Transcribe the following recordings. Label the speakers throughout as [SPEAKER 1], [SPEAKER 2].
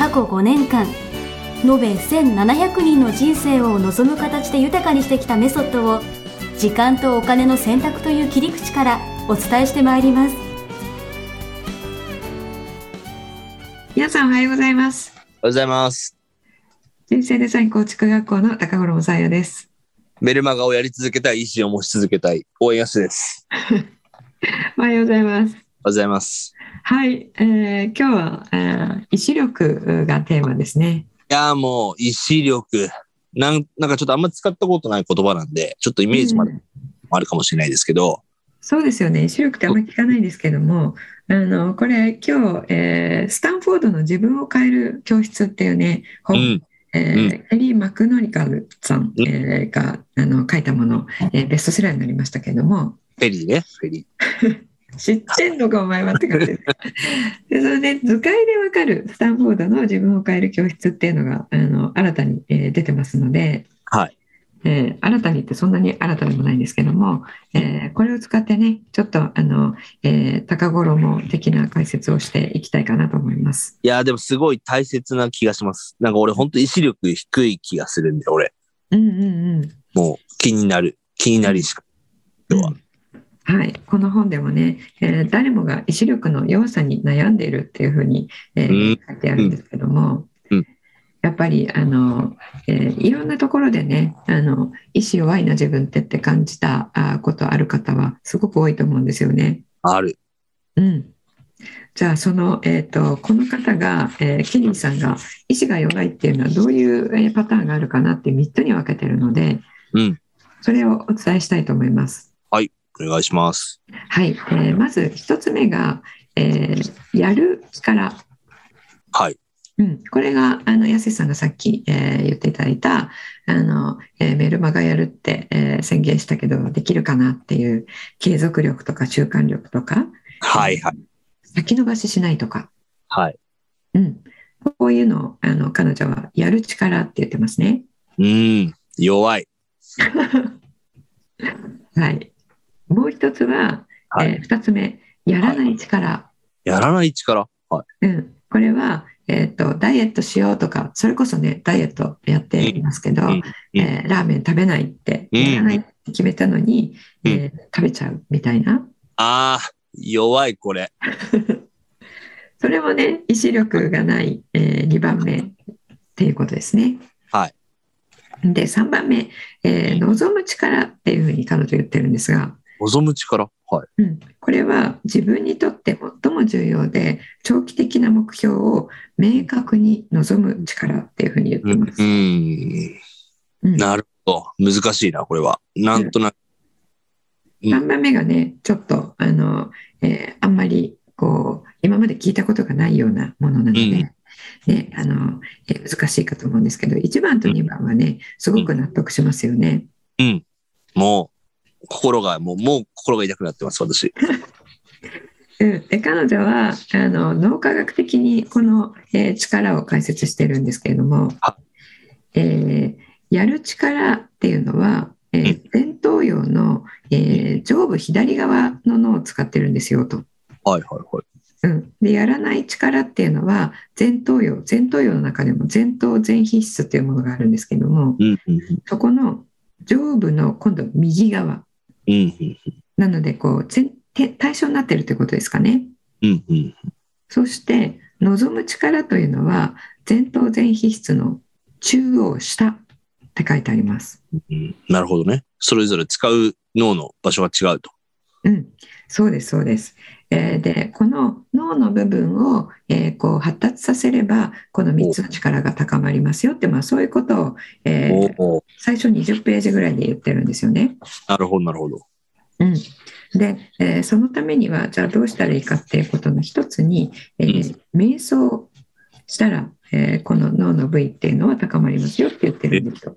[SPEAKER 1] 過去5年間延べ1700人の人生を望む形で豊かにしてきたメソッドを時間とお金の選択という切り口からお伝えしてまいります
[SPEAKER 2] 皆さんおはようございます
[SPEAKER 3] おはようございます。
[SPEAKER 2] 人生デザイン構築学校の高頃もさやです
[SPEAKER 3] メルマガをやり続けたい、意志を持ち続けたい、応援やすです。
[SPEAKER 2] おはようございます
[SPEAKER 3] おはようございます。
[SPEAKER 2] はい、えー今日は、えー意志力がテーマですね。
[SPEAKER 3] いやーもう、意志力。なんなんかちょっとあんま使ったことない言葉なんで、ちょっとイメージまであるかもしれないですけど、
[SPEAKER 2] そうですよね。意志力ってあんまり聞かないですけどもあのこれ今日、えースタンフォードの自分を変える教室っていうね本、
[SPEAKER 3] うん、
[SPEAKER 2] えーエリー・マクノリカルさん、
[SPEAKER 3] うん。
[SPEAKER 2] えーがあの書いたもの、えーベストセラーになりましたけれども。
[SPEAKER 3] フェリーね、フェリー。
[SPEAKER 2] 知ってんのかお前はって感じででそれで図解でわかるスタンフォードの自分を変える教室っていうのがあの新たに、えー出てますので、
[SPEAKER 3] はい。
[SPEAKER 2] えー新たにってそんなに新たでもないんですけども、えーこれを使ってねちょっとあの、えー高衣的な解説をしていきたいかなと思います。
[SPEAKER 3] いやーでもすごい大切な気がします。なんか俺ほんと意志力低い気がするんで、俺。
[SPEAKER 2] うんうんうん
[SPEAKER 3] もう気になる。気になりしか。今日は。
[SPEAKER 2] はい、この本でもね、えー誰もが意志力の弱さに悩んでいるっていうふうに、えー
[SPEAKER 3] うん
[SPEAKER 2] 書いてあるんですけども、
[SPEAKER 3] うん
[SPEAKER 2] やっぱりあの、えーいろんなところでねあの意志弱いな自分ってって感じたあことある方はすごく多いと思うんですよね。
[SPEAKER 3] ある。
[SPEAKER 2] うん、じゃあその、えー、とこの方が、えーケニーさんが意志が弱いっていうのはどういう、えーパターンがあるかなって3つに分けてるので、
[SPEAKER 3] うん
[SPEAKER 2] それをお伝えしたいと思います。
[SPEAKER 3] お願いします。
[SPEAKER 2] はい、えーまず一つ目が、えーやる力、
[SPEAKER 3] はい。
[SPEAKER 2] うん、これがあの安井さんがさっき、えー言っていただいたあの、えーメルマガやるって、えー宣言したけどできるかなっていう継続力とか習慣力とか
[SPEAKER 3] はいはい。
[SPEAKER 2] 先延ばししないとか、
[SPEAKER 3] はい。
[SPEAKER 2] うん、こういうのをあの彼女はやる力って言ってますね。
[SPEAKER 3] うーん。弱い。
[SPEAKER 2] はい、もう一つは、
[SPEAKER 3] はい。
[SPEAKER 2] えー二つ目やらない力。
[SPEAKER 3] やらない力。はい。
[SPEAKER 2] うん、これは、えー、とダイエットしようとかそれこそねダイエットやっていますけど、
[SPEAKER 3] うんうん
[SPEAKER 2] えーラーメン食べないって
[SPEAKER 3] うん
[SPEAKER 2] やらないって決めたのに、
[SPEAKER 3] うん
[SPEAKER 2] えー食べちゃうみたいな
[SPEAKER 3] あー、弱いこれ。
[SPEAKER 2] それもね意志力がない、え2番目っていうことですね。
[SPEAKER 3] はい
[SPEAKER 2] で3番目、えー望む力っていうふうに彼女言ってるんですが、
[SPEAKER 3] 望む力。はい。
[SPEAKER 2] うん、これは自分にとって最も重要で長期的な目標を明確に望む力っていうふうに言って
[SPEAKER 3] う
[SPEAKER 2] ます。
[SPEAKER 3] ん。
[SPEAKER 2] うん
[SPEAKER 3] なるほど。難しいな、これは。なんとなく。うん
[SPEAKER 2] 3番目がねちょっとあの、えーあんまりこう今まで聞いたことがないようなものなので、
[SPEAKER 3] うん
[SPEAKER 2] ねあのえー難しいかと思うんですけど1番と2番はねすごく納得しますよね。
[SPEAKER 3] うん。もう、心が、もう、もう心が痛くなってます、私。
[SPEAKER 2] うん、で彼女はあの脳科学的にこの、えー力を解説してるんですけれども
[SPEAKER 3] は、
[SPEAKER 2] えーやる力っていうのは、えー前頭葉の、えー上部左側の脳を使ってるんですよと。
[SPEAKER 3] はいはいはい。
[SPEAKER 2] うん、でやらない力っていうのは前頭葉前頭葉の中でも前頭前皮質っていうものがあるんですけども
[SPEAKER 3] うん、うん、
[SPEAKER 2] そこの上部の今度右側
[SPEAKER 3] うん、うん、
[SPEAKER 2] なのでこう対象になってるということですかね。
[SPEAKER 3] うん、うん。
[SPEAKER 2] そして望む力というのは前頭前皮質の中央下って書いてあります。
[SPEAKER 3] うんなるほどね。それぞれ使う脳の場所が違うと。
[SPEAKER 2] うん、そうですそうです。えーでこの脳の部分を、えーこう発達させればこの3つの力が高まりますよって、まあ、そういうことを、えー最初20ページぐらいで言ってるんですよね。
[SPEAKER 3] なるほど、なるほど。
[SPEAKER 2] うん、で、えーそのためにはじゃあどうしたらいいかっていうことの一つに、えー瞑想したら、えーこの脳の部位っていうのは高まりますよって言ってるんですよ。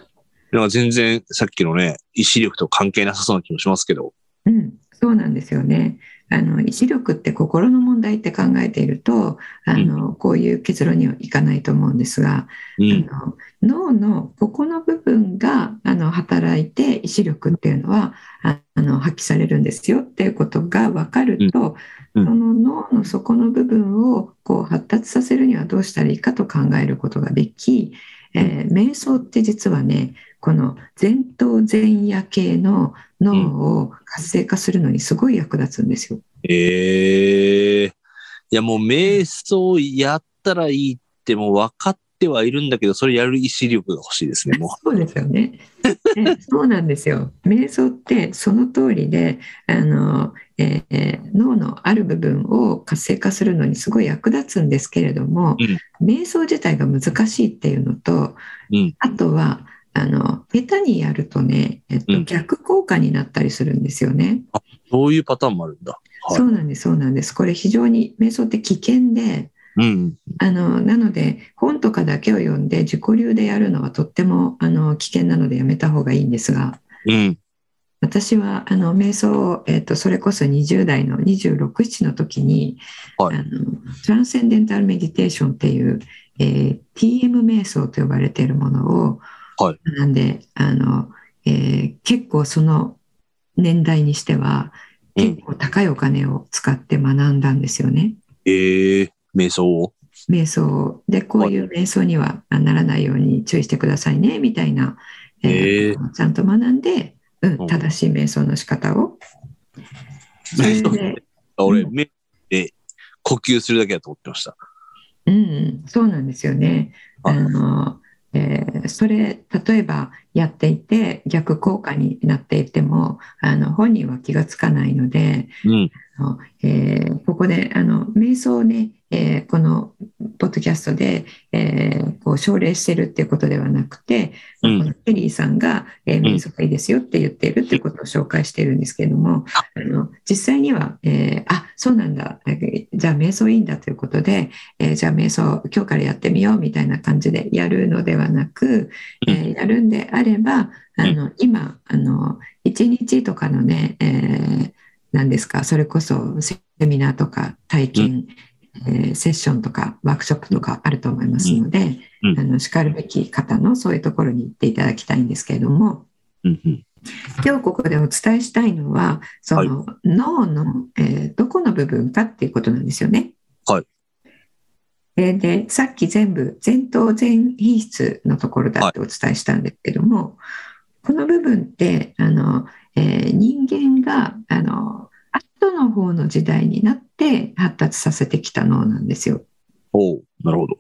[SPEAKER 3] なんか全然さっきのね、意志力と関係なさそうな気もしますけど。
[SPEAKER 2] うん、そうなんですよね。あの意志力って心の問題って考えているとあの、こういう結論にはいかないと思うんですが、
[SPEAKER 3] うん。
[SPEAKER 2] あの脳のここの部分があの働いて意志力っていうのはああの発揮されるんですよっていうことが分かると、
[SPEAKER 3] うん。うん。
[SPEAKER 2] その脳の底の部分をこう発達させるにはどうしたらいいかと考えることができ、えー瞑想って実はねこの前頭前野系の脳を活性化するのにすごい役立つんですよ。
[SPEAKER 3] ええいやもう瞑想やったらいいってもう分かってはいるんだけど、それやる意志力が欲しいですね、も
[SPEAKER 2] そうですよね。ねそうなんですよ。瞑想ってその通りで、あの、えー脳のある部分を活性化するのにすごい役立つんですけれども、瞑想自体が難しいっていうのと、
[SPEAKER 3] うん
[SPEAKER 2] あとは、あの、下手にやるとね、えっと、
[SPEAKER 3] うん
[SPEAKER 2] 逆効果になったりするんですよね。
[SPEAKER 3] う。そういうパターンもあるんだ。はい。
[SPEAKER 2] そうなんです、そうなんです。これ非常に瞑想って危険で、
[SPEAKER 3] うん。
[SPEAKER 2] あのなので本とかだけを読んで自己流でやるのはとってもあの危険なのでやめた方がいいんですが
[SPEAKER 3] うん。
[SPEAKER 2] 私はあの瞑想を、えっとそれこそ20代の267の時に、
[SPEAKER 3] はい
[SPEAKER 2] あのトランセンデンタルメディテーションっていう、えー TM 瞑想と呼ばれているものを
[SPEAKER 3] はい
[SPEAKER 2] 学んで、あのえー結構その年代にしては
[SPEAKER 3] うん
[SPEAKER 2] 結構高いお金を使って学んだんですよね。
[SPEAKER 3] ええ瞑想を？
[SPEAKER 2] 瞑想でこういう瞑想にはならないように注意してくださいねみたいな、えー
[SPEAKER 3] へ
[SPEAKER 2] ちゃんと学んで、うん
[SPEAKER 3] うん
[SPEAKER 2] 正しい瞑想の仕方を。それで、
[SPEAKER 3] 俺、
[SPEAKER 2] うん
[SPEAKER 3] 目で呼吸するだけだと思ってました。
[SPEAKER 2] うんうん、そうなんですよね。あ
[SPEAKER 3] はい
[SPEAKER 2] のえーそれ例えばやっていて逆効果になっていてもあの本人は気がつかないので、
[SPEAKER 3] うん。
[SPEAKER 2] あのえーここであの瞑想をね、えーこのポッドキャストで、えーこう奨励してるっていうことではなくて、
[SPEAKER 3] うん。
[SPEAKER 2] このケリーさんが、えー瞑想がいいですよって言っているっていうことを紹介してるんですけれども、あ。の実際には、えーあそうなんだ。えーじゃあ瞑想いいんだということで、えーじゃあ瞑想今日からやってみようみたいな感じでやるのではなく、えーやるんであればあの今あの1日とかのね、えー何ですかそれこそセミナーとか体験、えーセッションとかワークショップとかあると思いますので、
[SPEAKER 3] うん
[SPEAKER 2] あのしかるべき方のそういうところに行っていただきたいんですけれども
[SPEAKER 3] うん。うん。
[SPEAKER 2] 今日ここでお伝えしたいのはその脳の、えーどこの部分かっていうことなんですよね。
[SPEAKER 3] はい
[SPEAKER 2] えーでさっき全部前頭前皮質のところだってお伝えしたんですけども、この部分ってあの、えー人間があの後の方の時代になって発達させてきた脳なんですよ。
[SPEAKER 3] おうなるほど。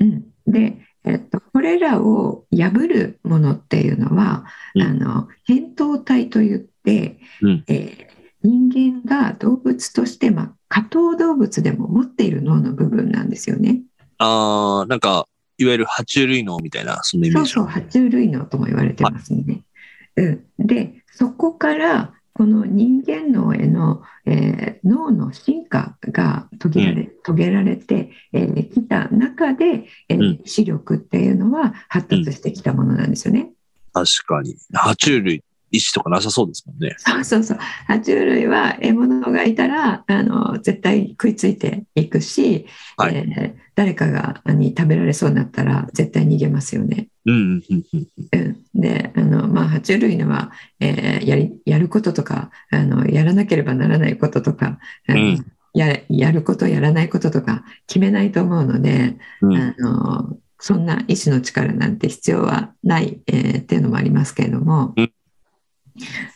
[SPEAKER 2] うん、で、えっと、これらを破るものっていうのは、
[SPEAKER 3] うん
[SPEAKER 2] あの扁桃体といって、
[SPEAKER 3] うん
[SPEAKER 2] えー人間が動物として、まあ、下等動物でも持っている脳の部分なんですよね。
[SPEAKER 3] ああ、なんか、いわゆる爬虫類脳みたいな、そのイメージ。
[SPEAKER 2] そうそう、爬虫類脳とも言われてますね。うん、で、そこからこの人間脳への、えー脳の進化が遂げられ,、遂げられてき、えーきた中で、えー
[SPEAKER 3] うん
[SPEAKER 2] 視力っていうのは発達してきたものなんですよね。
[SPEAKER 3] 確かに。爬虫類、意志とかなさそうですもんね。
[SPEAKER 2] そうそうそう。爬虫類は獲物がいたら、あの、絶対食いついていくし、
[SPEAKER 3] はい
[SPEAKER 2] えー誰かがに食べられそうになったら絶対逃げますよね。
[SPEAKER 3] うんうんうんうん。
[SPEAKER 2] うん、であの、まあ、爬虫類のは、えーやりやることとかあのやらなければならないこととか、
[SPEAKER 3] うん
[SPEAKER 2] ややることやらないこととか決めないと思うので、
[SPEAKER 3] うん
[SPEAKER 2] あのそんな意志の力なんて必要はない、えーっていうのもありますけれども、
[SPEAKER 3] うん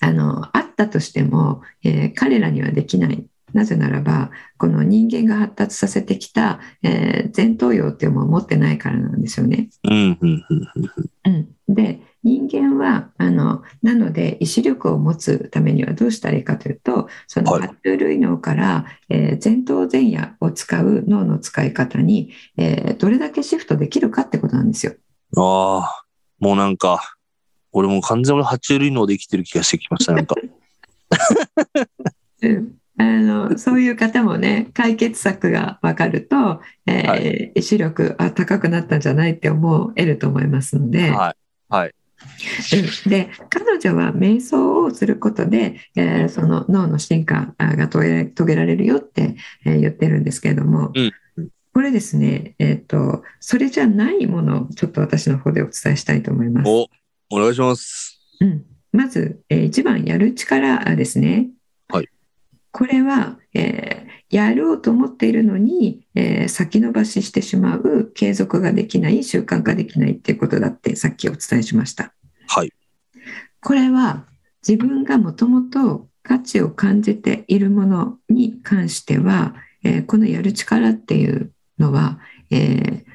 [SPEAKER 2] あのあったとしても、えー彼らにはできない。なぜならばこの人間が発達させてきた、えー前頭葉っていうものを持ってないからなんですよね。
[SPEAKER 3] うん
[SPEAKER 2] で人間はあのなので意志力を持つためにはどうしたらいいかというとその
[SPEAKER 3] はい
[SPEAKER 2] 爬虫類脳から、えー前頭前野を使う脳の使い方に、えーどれだけシフトできるかってことなんですよ。
[SPEAKER 3] ああ、もうなんか、俺もう完全に俺爬虫類脳で生きてる気がしてきました、なんか。
[SPEAKER 2] うんあのそういう方もね解決策が分かると、えー視力あ高くなったんじゃないって思えると思いますので、
[SPEAKER 3] はい。はい。
[SPEAKER 2] うんで彼女は瞑想をすることで、えーその脳の進化あが遂げ遂げられるよって、えー言ってるんですけれども、
[SPEAKER 3] うん
[SPEAKER 2] これですね、えー、とそれじゃないものをちょっと私の方でお伝えしたいと思います。
[SPEAKER 3] お、お願いします。
[SPEAKER 2] うん、まず、えー一番やる力ですね。
[SPEAKER 3] はい
[SPEAKER 2] これは、えーやろうと思っているのに、えー先延ばししてしまう継続ができない習慣化できないっていうことだってさっきお伝えしました。
[SPEAKER 3] はい。
[SPEAKER 2] これは自分がもともと価値を感じているものに関しては、えーこのやる力っていうのは、えー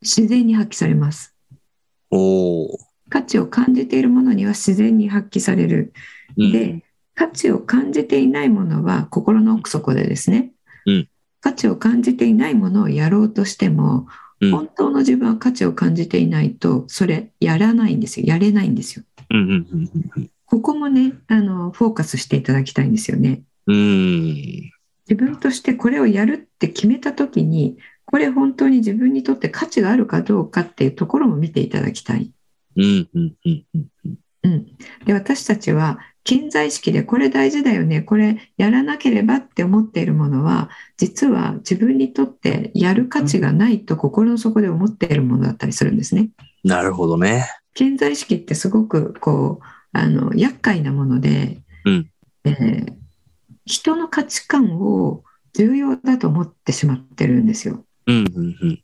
[SPEAKER 2] 自然に発揮されます。
[SPEAKER 3] おー。
[SPEAKER 2] 価値を感じているものには自然に発揮される。
[SPEAKER 3] うん、
[SPEAKER 2] で、価値を感じていないものは心の奥底でですね、
[SPEAKER 3] うん
[SPEAKER 2] 価値を感じていないものをやろうとしても、
[SPEAKER 3] うん
[SPEAKER 2] 本当の自分は価値を感じていないと、それやらないんですよ。やれないんですよ。ここもね、あの、フォーカスしていただきたいんですよね。
[SPEAKER 3] うん。うん。
[SPEAKER 2] 自分としてこれをやるって決めたときに、これ本当に自分にとって価値があるかどうかっていうところも見ていただきたい。
[SPEAKER 3] うんうんうんうん。
[SPEAKER 2] うん、で私たちは健在意識でこれ大事だよねこれやらなければって思っているものは実は自分にとってやる価値がないと心の底で思っているものだったりするんですね。
[SPEAKER 3] なるほどね。
[SPEAKER 2] 健在意識ってすごくこうあの厄介なもので、
[SPEAKER 3] うん
[SPEAKER 2] えー人の価値観を重要だと思ってしまってるんですよ。
[SPEAKER 3] うんうんうん。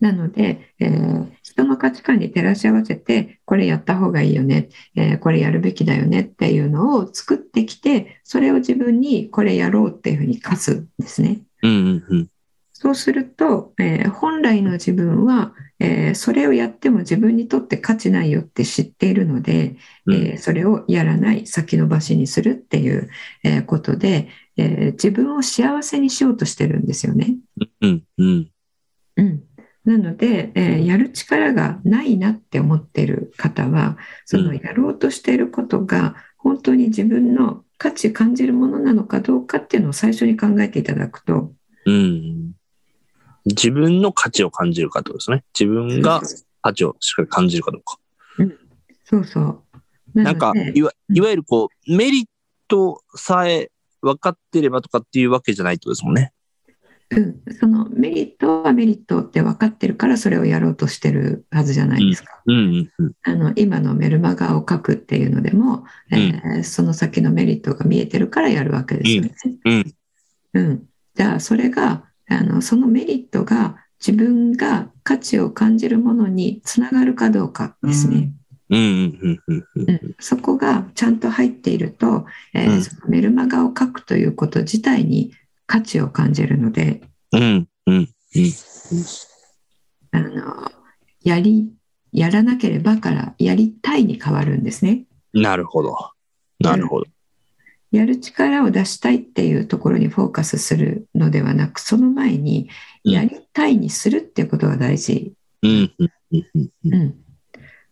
[SPEAKER 2] なので、えー人の価値観に照らし合わせて、これやった方がいいよね、えーこれやるべきだよねっていうのを作ってきて、それを自分にこれやろうっていうふうに課すんですね。
[SPEAKER 3] うんうんうん。
[SPEAKER 2] そうすると、えー本来の自分は、えーそれをやっても自分にとって価値ないよって知っているので、
[SPEAKER 3] うん
[SPEAKER 2] えーそれをやらない、先延ばしにするっていう、えーことで、えー自分を幸せにしようとしてるんですよね。
[SPEAKER 3] うんうん。
[SPEAKER 2] うん、なので、えーやる力がないなって思ってる方はその
[SPEAKER 3] うん
[SPEAKER 2] やろうとしていることが本当に自分の価値感じるものなのかどうかっていうのを最初に考えていただくと
[SPEAKER 3] うん。自分の価値を感じるかとですね。自分が価値をしっかり感じるかどうか。
[SPEAKER 2] そうそうな
[SPEAKER 3] なんかいわ、いわゆるこう、メリットさえ分かってればとかっていうわけじゃないとですもんね。
[SPEAKER 2] うん、そのメリットはメリットって分かってるからそれをやろうとしてるはずじゃないですか。
[SPEAKER 3] うんうんうん。
[SPEAKER 2] あの今のメルマガを書くっていうのでも、えーその先のメリットが見えてるからやるわけですよね。
[SPEAKER 3] うん。
[SPEAKER 2] うん、じゃあそれがあのそのメリットが自分が価値を感じるものにつながるかどうかですね、
[SPEAKER 3] うんうんうんうんうん。
[SPEAKER 2] うんそこがちゃんと入っていると、えー
[SPEAKER 3] うん
[SPEAKER 2] そのメルマガを書くということ自体に価値を感じるので
[SPEAKER 3] うんうんうん。
[SPEAKER 2] あのやりやらなければからやりたいに変わるんですね。
[SPEAKER 3] なるほど。なるほど。
[SPEAKER 2] やる力を出したいっていうところにフォーカスするのではなくその前に
[SPEAKER 3] うん
[SPEAKER 2] やりたいにするっていうことが大事
[SPEAKER 3] うん。うん、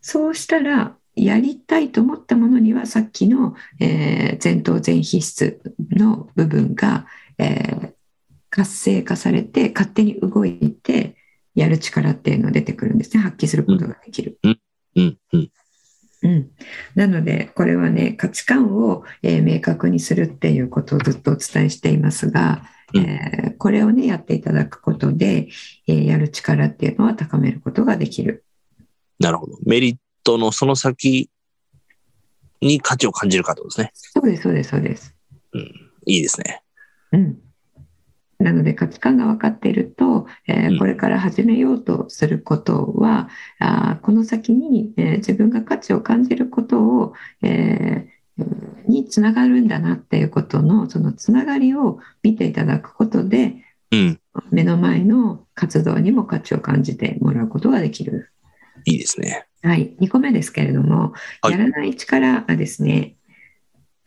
[SPEAKER 2] そうしたらやりたいと思ったものにはさっきの、えー前頭前皮質の部分が、えー活性化されて勝手に動いてやる力っていうのが出てくるんですね発揮することができる。
[SPEAKER 3] うんうん。
[SPEAKER 2] うん、なのでこれはね価値観を、えー明確にするっていうことをずっとお伝えしていますが、
[SPEAKER 3] うん
[SPEAKER 2] えーこれをねやっていただくことで、えーやる力っていうのは高めることができる。
[SPEAKER 3] なるほど。メリットのその先に価値を感じるかとですね。
[SPEAKER 2] そうですそうですそうです。
[SPEAKER 3] いいですね。
[SPEAKER 2] うん、なので価値観が分かっていると、えー
[SPEAKER 3] うん
[SPEAKER 2] これから始めようとすることは、あーこの先に、えー自分が価値を感じることを、えーにつながるんだなっていうことのそのつながりを見ていただくことで
[SPEAKER 3] うん。
[SPEAKER 2] 目の前の活動にも価値を感じてもらうことができる。
[SPEAKER 3] いいですね。
[SPEAKER 2] はい、2個目ですけれども、
[SPEAKER 3] はい
[SPEAKER 2] やらない力はですね、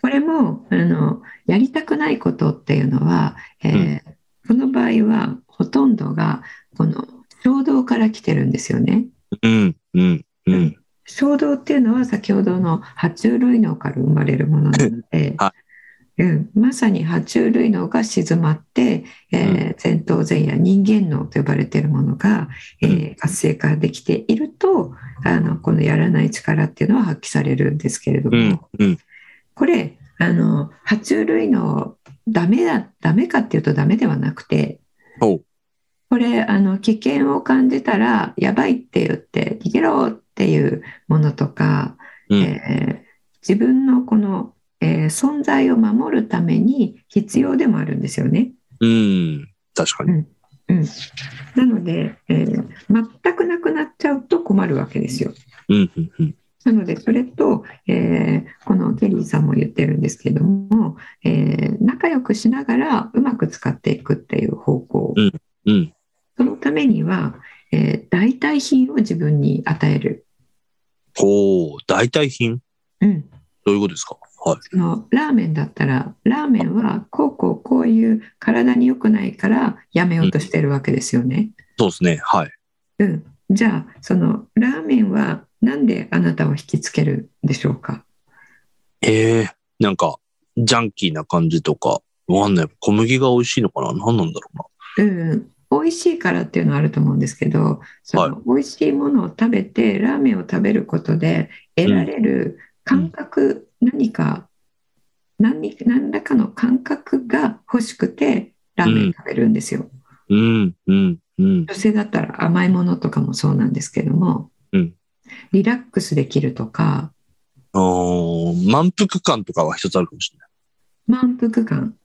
[SPEAKER 2] これもあのやりたくないことっていうのは、えーこの場合はほとんどがこの衝動から来てるんですよね。
[SPEAKER 3] うんうんうん。
[SPEAKER 2] 衝動っていうのは先ほどの爬虫類脳から生まれるものなので、
[SPEAKER 3] は
[SPEAKER 2] うん、まさに爬虫類脳が静まって、えー前頭前野人間脳と呼ばれているものが、えー活性化できているとあのこのやらない力っていうのは発揮されるんですけれども、
[SPEAKER 3] うん。うん。
[SPEAKER 2] これあの爬虫類脳ダメだダメかっていうとダメではなくて。これあの危険を感じたらやばいって言って逃げろっていうものとか、
[SPEAKER 3] うん。
[SPEAKER 2] えー自分のこの、えー存在を守るために必要でもあるんですよね。
[SPEAKER 3] うん。確かに。
[SPEAKER 2] うん、なので、えー全くなくなっちゃうと困るわけですよ。
[SPEAKER 3] うん。うん。うん。
[SPEAKER 2] なのでそれと、えーこのケリーさんも言ってるんですけども、えー仲良くしながらうまく使っていくっていう方向、
[SPEAKER 3] うんうん。
[SPEAKER 2] そのためには、えー代替品を自分に与える。
[SPEAKER 3] ほう。代替品？
[SPEAKER 2] うん
[SPEAKER 3] どういうことですか？はい。
[SPEAKER 2] そのラーメンだったらラーメンはこうこうこういう体に良くないからやめようとしてるわけですよね。
[SPEAKER 3] そうですね。はい。
[SPEAKER 2] うん、じゃあそのラーメンはなんであなたを引きつけるんでしょうか？
[SPEAKER 3] ええなんか、ジャンキーな感じとか、わかんない。小麦が美味しいのかな？何なんだろうな。
[SPEAKER 2] うん、美味しいからっていうのはあると思うんですけどその、
[SPEAKER 3] はい
[SPEAKER 2] 美味しいものを食べてラーメンを食べることで得られる感覚、何か何何らかの感覚が欲しくてラーメン食べるんですよ。
[SPEAKER 3] うん、うん、うん。
[SPEAKER 2] 女性だったら甘いものとかもそうなんですけども、
[SPEAKER 3] うん
[SPEAKER 2] リラックスできるとか
[SPEAKER 3] 満腹感とかは一つあるかもし
[SPEAKER 2] 満腹感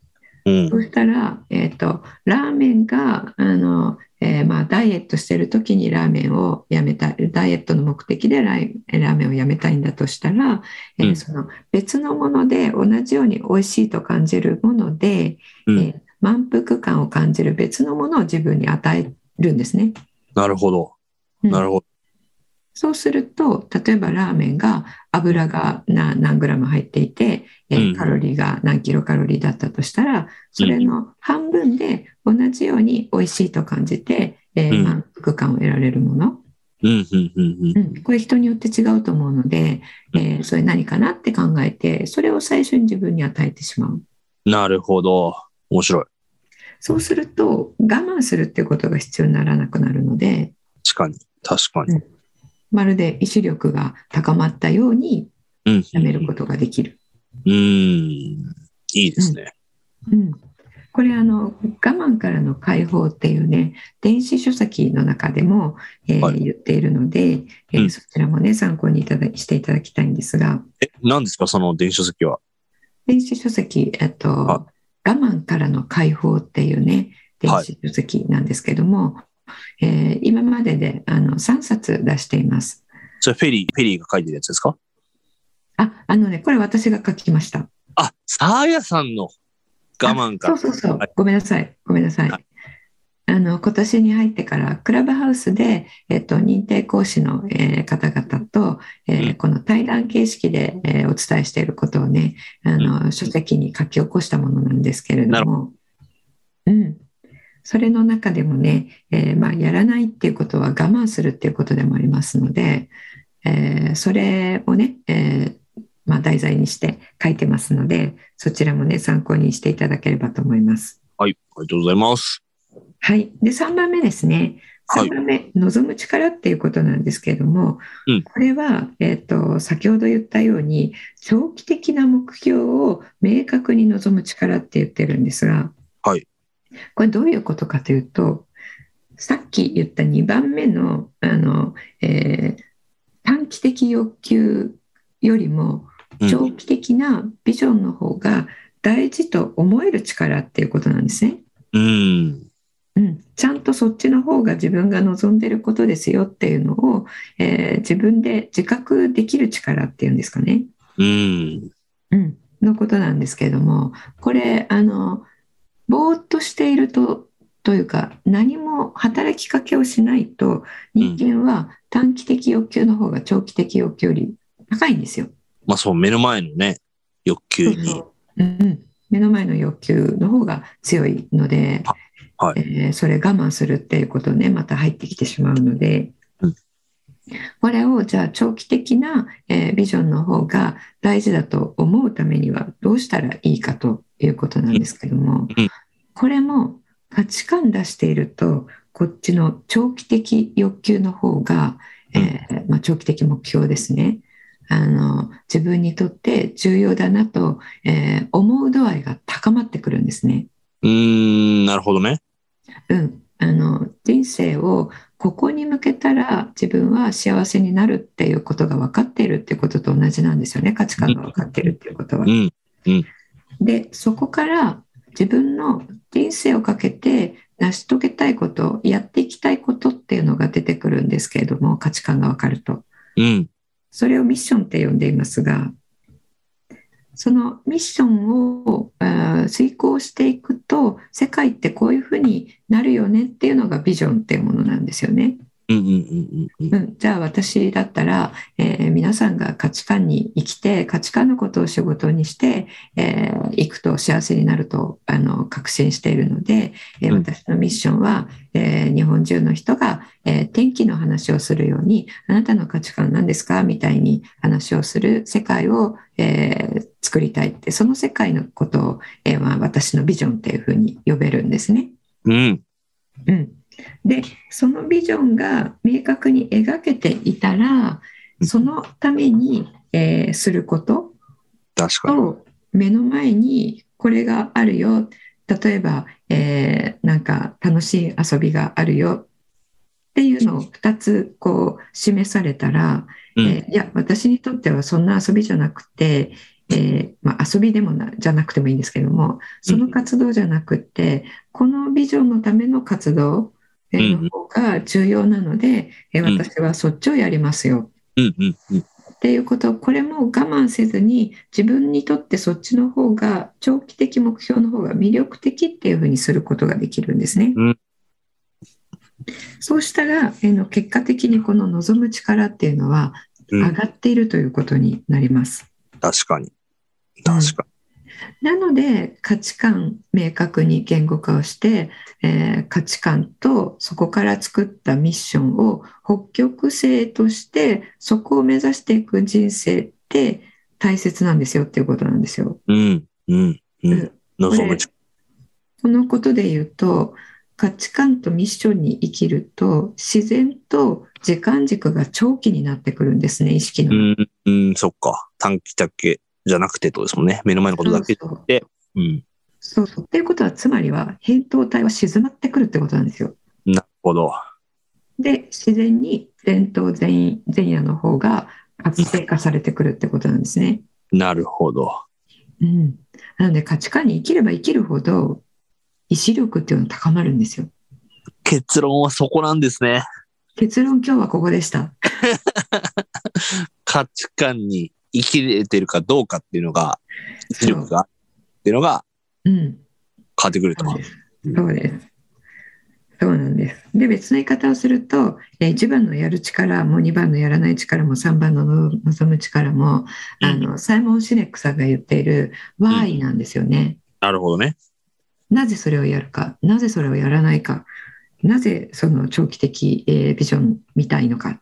[SPEAKER 3] れない。
[SPEAKER 2] そしたら、えー、とラーメンがあの、えーまあ、ダイエットしてる時にラーメンをやめたいダイエットの目的でラーメンをやめたいんだとしたら、えー
[SPEAKER 3] うん
[SPEAKER 2] その別のもので同じように美味しいと感じるもので、
[SPEAKER 3] うん。
[SPEAKER 2] えー満腹感を感じる別のものを自分に与えるんですね。
[SPEAKER 3] なるほど。
[SPEAKER 2] うん
[SPEAKER 3] なるほど。
[SPEAKER 2] そうすると例えばラーメンが油が何何グラム入っていて、えー
[SPEAKER 3] うん
[SPEAKER 2] カロリーが何キロカロリーだったとしたらそれの半分で同じように美味しいと感じて、えー
[SPEAKER 3] うん
[SPEAKER 2] 満腹感を得られるもの、
[SPEAKER 3] うん、うん、うん、うん。
[SPEAKER 2] うん、これ人によって違うと思うので、えーそれ何かなって考えてそれを最初に自分に与えてしまう。
[SPEAKER 3] なるほど。面白い。
[SPEAKER 2] そうすると我慢するっていうことが必要にならなくなるので
[SPEAKER 3] 確かに。確かに。
[SPEAKER 2] まるで意志力が高まったように
[SPEAKER 3] うん。
[SPEAKER 2] やめることができる。
[SPEAKER 3] うん。いいですね。
[SPEAKER 2] うん、これあの我慢からの解放っていうね電子書籍の中でも、えー
[SPEAKER 3] はい
[SPEAKER 2] 言っているので、えー
[SPEAKER 3] うん
[SPEAKER 2] そちらもね参考にいただしていただきたいんですが
[SPEAKER 3] え、何ですか？その電子書籍は。
[SPEAKER 2] 電子書籍、えっと、
[SPEAKER 3] は
[SPEAKER 2] 我慢からの解放っていうね電子書籍なんですけども、えー今までであの3冊出しています。
[SPEAKER 3] それフェリー、フェリーが書いてるやつですか？
[SPEAKER 2] ああのねこれ私が書きました。
[SPEAKER 3] あ、サーヤさんの我慢か
[SPEAKER 2] あ。そうそうそう
[SPEAKER 3] はい。
[SPEAKER 2] ごめんなさい。ごめんなさい。
[SPEAKER 3] は
[SPEAKER 2] あの、今年に入ってから、クラブハウスで、えっと、認定講師の、えー方々と、えー
[SPEAKER 3] うん
[SPEAKER 2] この対談形式で、えーお伝えしていることをね、あの、書籍に書き起こしたものなんですけれ
[SPEAKER 3] なる
[SPEAKER 2] ども、うん。それの中でもね、えーまあ、やらないっていうことは我慢するっていうことでもありますので、えーそれをね、えーまあ、題材にして書いてますので、そちらもね、参考にしていただければと思います。
[SPEAKER 3] はい。ありがとうございます。
[SPEAKER 2] はい。で、3番目ですね。
[SPEAKER 3] はい
[SPEAKER 2] 3番目、望む力っていうことなんですけれども、
[SPEAKER 3] うん
[SPEAKER 2] これは、えっ、と、先ほど言ったように、長期的な目標を明確に望む力って言ってるんですが、
[SPEAKER 3] はい。
[SPEAKER 2] これどういうことかというと、さっき言った2番目の、あの、えー短期的欲求よりも、
[SPEAKER 3] うん
[SPEAKER 2] 長期的なビジョンの方が大事と思える力っていうことなんですね。
[SPEAKER 3] うん。
[SPEAKER 2] うん、ちゃんとそっちの方が自分が望んでることですよっていうのを、えー自分で自覚できる力っていうんですかね、
[SPEAKER 3] うん。
[SPEAKER 2] うん、のことなんですけれどもこれあのぼーっとしているとというか何も働きかけをしないと人間は短期的欲求の方が長期的欲求より高いんですよ。
[SPEAKER 3] まあそう、目の前のね、欲求に。
[SPEAKER 2] そう。そううん。うん、目の前の欲求の方が強いので、
[SPEAKER 3] はい。
[SPEAKER 2] えーそれ我慢するっていうことねまた入ってきてしまうので、
[SPEAKER 3] うん。
[SPEAKER 2] これをじゃあ長期的な、えービジョンの方が大事だと思うためにはどうしたらいいかということなんですけども
[SPEAKER 3] うん、
[SPEAKER 2] これも価値観出していると、こっちの長期的欲求の方が、えーまあ、長期的目標ですね。あの自分にとって重要だなと、えー思う度合いが高まってくるんですね。
[SPEAKER 3] うーん、なるほどね。
[SPEAKER 2] うん、あの人生をここに向けたら自分は幸せになるっていうことが分かっているっていうことと同じなんですよね価値観が分かっているっていうことは
[SPEAKER 3] う。ん。
[SPEAKER 2] でそこから自分の人生をかけて成し遂げたいことやっていきたいことっていうのが出てくるんですけれども価値観が分かると。
[SPEAKER 3] うん。
[SPEAKER 2] それをミッションって呼んでいますが、そのミッションを遂行していくと、世界ってこういうふうになるよねっていうのがビジョンっていうものなんですよね。じゃあ私だったら、えー皆さんが価値観に生きて価値観のことを仕事にして、えーいくと幸せになるとあの確信しているので、えー
[SPEAKER 3] うん。
[SPEAKER 2] 私のミッションは、えー日本中の人が、えー天気の話をするようにあなたの価値観何ですか？みたいに話をする世界を、えー作りたいってその世界のことを、えーまあ、私のビジョンっていうふうに呼べるんですね。
[SPEAKER 3] うん。
[SPEAKER 2] うん、でそのビジョンが明確に描けていたらそのために、えーすること
[SPEAKER 3] 確かに。
[SPEAKER 2] と目の前にこれがあるよ。例えば、えーなんか楽しい遊びがあるよ。っていうのを2つこう示されたら、
[SPEAKER 3] うん。
[SPEAKER 2] えーいや私にとってはそんな遊びじゃなくて、えーまあ、遊びでもなじゃなくてもいいんですけどもその活動じゃなくてこのビジョンのための活動えーの方が重要なので、えー
[SPEAKER 3] うん
[SPEAKER 2] 私はそっちをやりますよ
[SPEAKER 3] うんうんうん。
[SPEAKER 2] っていうことこれも我慢せずに自分にとってそっちの方が長期的目標の方が魅力的っていうふうにすることができるんですね。
[SPEAKER 3] うん
[SPEAKER 2] そうしたら、えーの結果的にこの望む力っていうのは
[SPEAKER 3] うん
[SPEAKER 2] 上がっているということになります。
[SPEAKER 3] 確かに。確か
[SPEAKER 2] なので価値観明確に言語化をして、えー価値観とそこから作ったミッションを北極星としてそこを目指していく人生って大切なんですよっていうことなんですよ。
[SPEAKER 3] に。うん。うん。う
[SPEAKER 2] うん。このことで言うと価値観とミッションに生きると自然と時間軸が長期になってくるんですね意識の。
[SPEAKER 3] うん。うん、そっか。短期だけじゃなくてとですもんね。目の前のことだけ
[SPEAKER 2] そうそう
[SPEAKER 3] で。うん。
[SPEAKER 2] そうそうっていうことはつまりは扁桃体は静まってくるってことなんですよ。
[SPEAKER 3] なるほど。
[SPEAKER 2] で自然に前頭前前野の方が活性化されてくるってことなんですね。
[SPEAKER 3] なるほど。
[SPEAKER 2] うん、なので価値観に生きれば生きるほど意志力っていうのは高まるんですよ。
[SPEAKER 3] 結論はそこなんですね。
[SPEAKER 2] 結論今日はここでした。
[SPEAKER 3] 価値観に生きれてるかどうかっていうのが、視力が、っていうのが
[SPEAKER 2] うん、
[SPEAKER 3] 変わってくると
[SPEAKER 2] そう。そうです。そうなんです。で、別の言い方をすると、え1番のやる力も2番のやらない力も3番のの望む力も、あのサイモン・シネックさんが言っている Y なんですよね。
[SPEAKER 3] なるほどね。
[SPEAKER 2] なぜそれをやるか、なぜそれをやらないか、なぜその長期的、えービジョンみたいのか？っ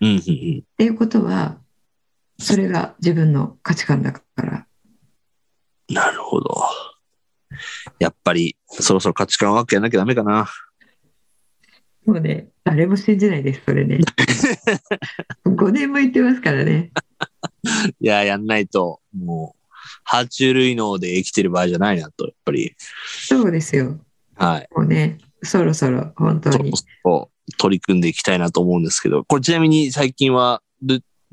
[SPEAKER 3] うん、うん、うん。
[SPEAKER 2] ていうことは、それが自分の価値観だから。
[SPEAKER 3] なるほど。やっぱり、そろそろ価値観ワークやんなきゃダメかな。
[SPEAKER 2] もうね、誰も信じないです、それね。5年も言ってますからね。
[SPEAKER 3] いや、やんないと、もう、爬虫類脳で生きてる場合じゃないなと、やっぱり。
[SPEAKER 2] そうですよ。
[SPEAKER 3] はい。
[SPEAKER 2] もうね、そろそろ本当に
[SPEAKER 3] そろ。そろ取り組んでいきたいなと思うんですけど、これちなみに最近は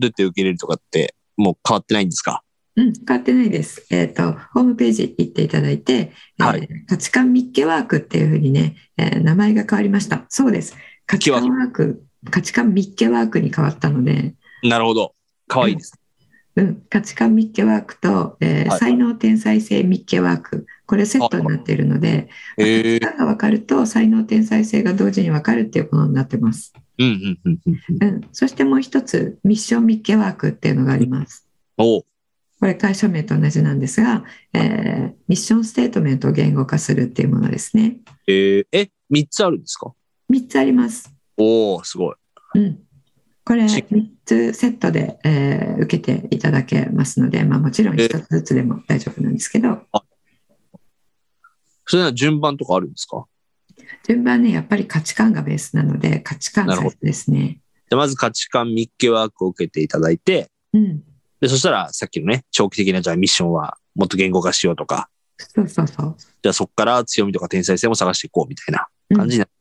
[SPEAKER 3] ル、て受け入れるとかって、もう変わってないんですか？
[SPEAKER 2] うん、変わってないです。えっ、と、ホームページ行っていただいて、えー
[SPEAKER 3] はい
[SPEAKER 2] 価値観ミッケワークっていうふうにね、えー名前が変わりました。そうです。価値観ワーク、価値観ミッケワークに変わったので、
[SPEAKER 3] なるほど。かわいいです。
[SPEAKER 2] うん、価値観ミッケワークと、えー
[SPEAKER 3] はい
[SPEAKER 2] 才能天才性ミッケワーク、これセットになっているので、価値観が分かると才能天才性が同時に分かるっていうものになってます。
[SPEAKER 3] うん、うん、うん、うん。
[SPEAKER 2] うん、そしてもう一つ、ミッションミッケワークっていうのがあります。
[SPEAKER 3] おう
[SPEAKER 2] これ会社名と同じなんですが、えーミッションステートメントを言語化するっていうものですね。
[SPEAKER 3] えー、え、3つあるんですか
[SPEAKER 2] ？3つあります。
[SPEAKER 3] おおすごい。
[SPEAKER 2] うん。これ3つセットで、えー受けていただけますので、まあ、もちろん1つずつでも大丈夫なんですけど、
[SPEAKER 3] それは順番とかあるんですか？
[SPEAKER 2] 順番ね、やっぱり価値観がベースなので、価値観ですね。
[SPEAKER 3] じゃあまず価値観密ケワークを受けていただいて、
[SPEAKER 2] うん。
[SPEAKER 3] で、そしたらさっきのね、長期的なじゃあミッションはもっと言語化しようとか、
[SPEAKER 2] そうそうそう。
[SPEAKER 3] じゃあそこから強みとか天才性も探していこうみたいな感じになる。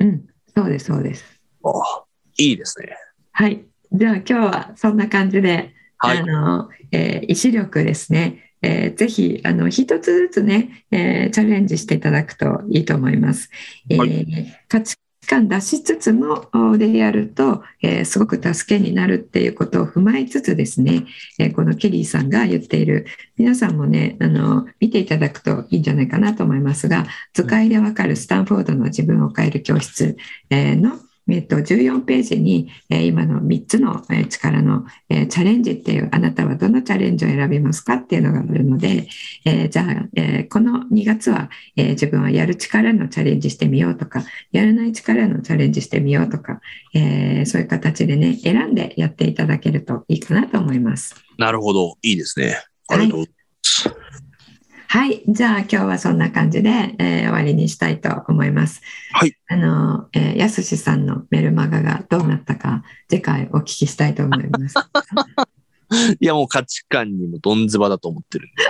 [SPEAKER 2] うん。そうです、そうです。
[SPEAKER 3] あいいですね。
[SPEAKER 2] はい。じゃあ今日はそんな感じで、
[SPEAKER 3] はい
[SPEAKER 2] あ。の、えー意志力ですね。えーぜひ、あの、一つずつね、えーチャレンジしていただくといいと思います。えー
[SPEAKER 3] は
[SPEAKER 2] 価値観出しつつもおでやると、えーすごく助けになるっていうことを踏まえつつですね、えーこのケリーさんが言っている、皆さんもね、あの、見ていただくといいんじゃないかなと思いますが、図解でわかるスタンフォードの自分を変える教室、えーのえっと、14ページに、え今の3つの、力の、えチャレンジっていう、あなたはどのチャレンジを選びますかっていうのがあるので、えーじゃあ、えこの2月は、え自分はやる力のチャレンジしてみようとか、やらない力のチャレンジしてみようとか、えそういう形でね、選んでやっていただけるといいかなと思います。
[SPEAKER 3] なるほど。いいですね。ありがとうござい。
[SPEAKER 2] はい。じゃあ今日はそんな感じで、えー終わりにしたいと思います。
[SPEAKER 3] はい。
[SPEAKER 2] あの、えーやすしさんのメルマガがどうなったか、次回お聞きしたいと思います。
[SPEAKER 3] いや、もう価値観にもどんずばだと思ってるんで、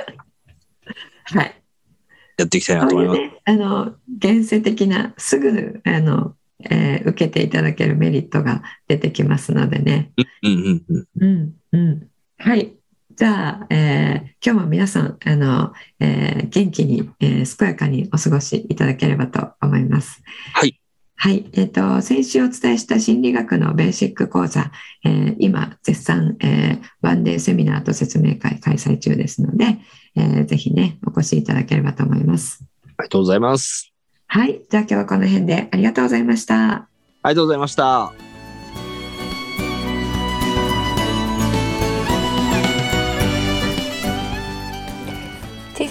[SPEAKER 2] はい。
[SPEAKER 3] やっていきたいなと思います。
[SPEAKER 2] ね、あの、現世的な、すぐ、あの、えー受けていただけるメリットが出てきますのでね。
[SPEAKER 3] うんうんうん。
[SPEAKER 2] うん、うん。はい。じゃあ、えー今日も皆さん、あの、えー元気に、えー健やかにお過ごしいただければと思います。
[SPEAKER 3] はい。
[SPEAKER 2] はい。えっ、と、先週お伝えした心理学のベーシック講座、えー今、絶賛、えーワンデーセミナーと説明会開催中ですので、えーぜひね、お越しいただければと思います。
[SPEAKER 3] ありがとうございます。
[SPEAKER 2] はい。じゃあ今日はこの辺でありがとうございました。
[SPEAKER 3] ありがとうございました。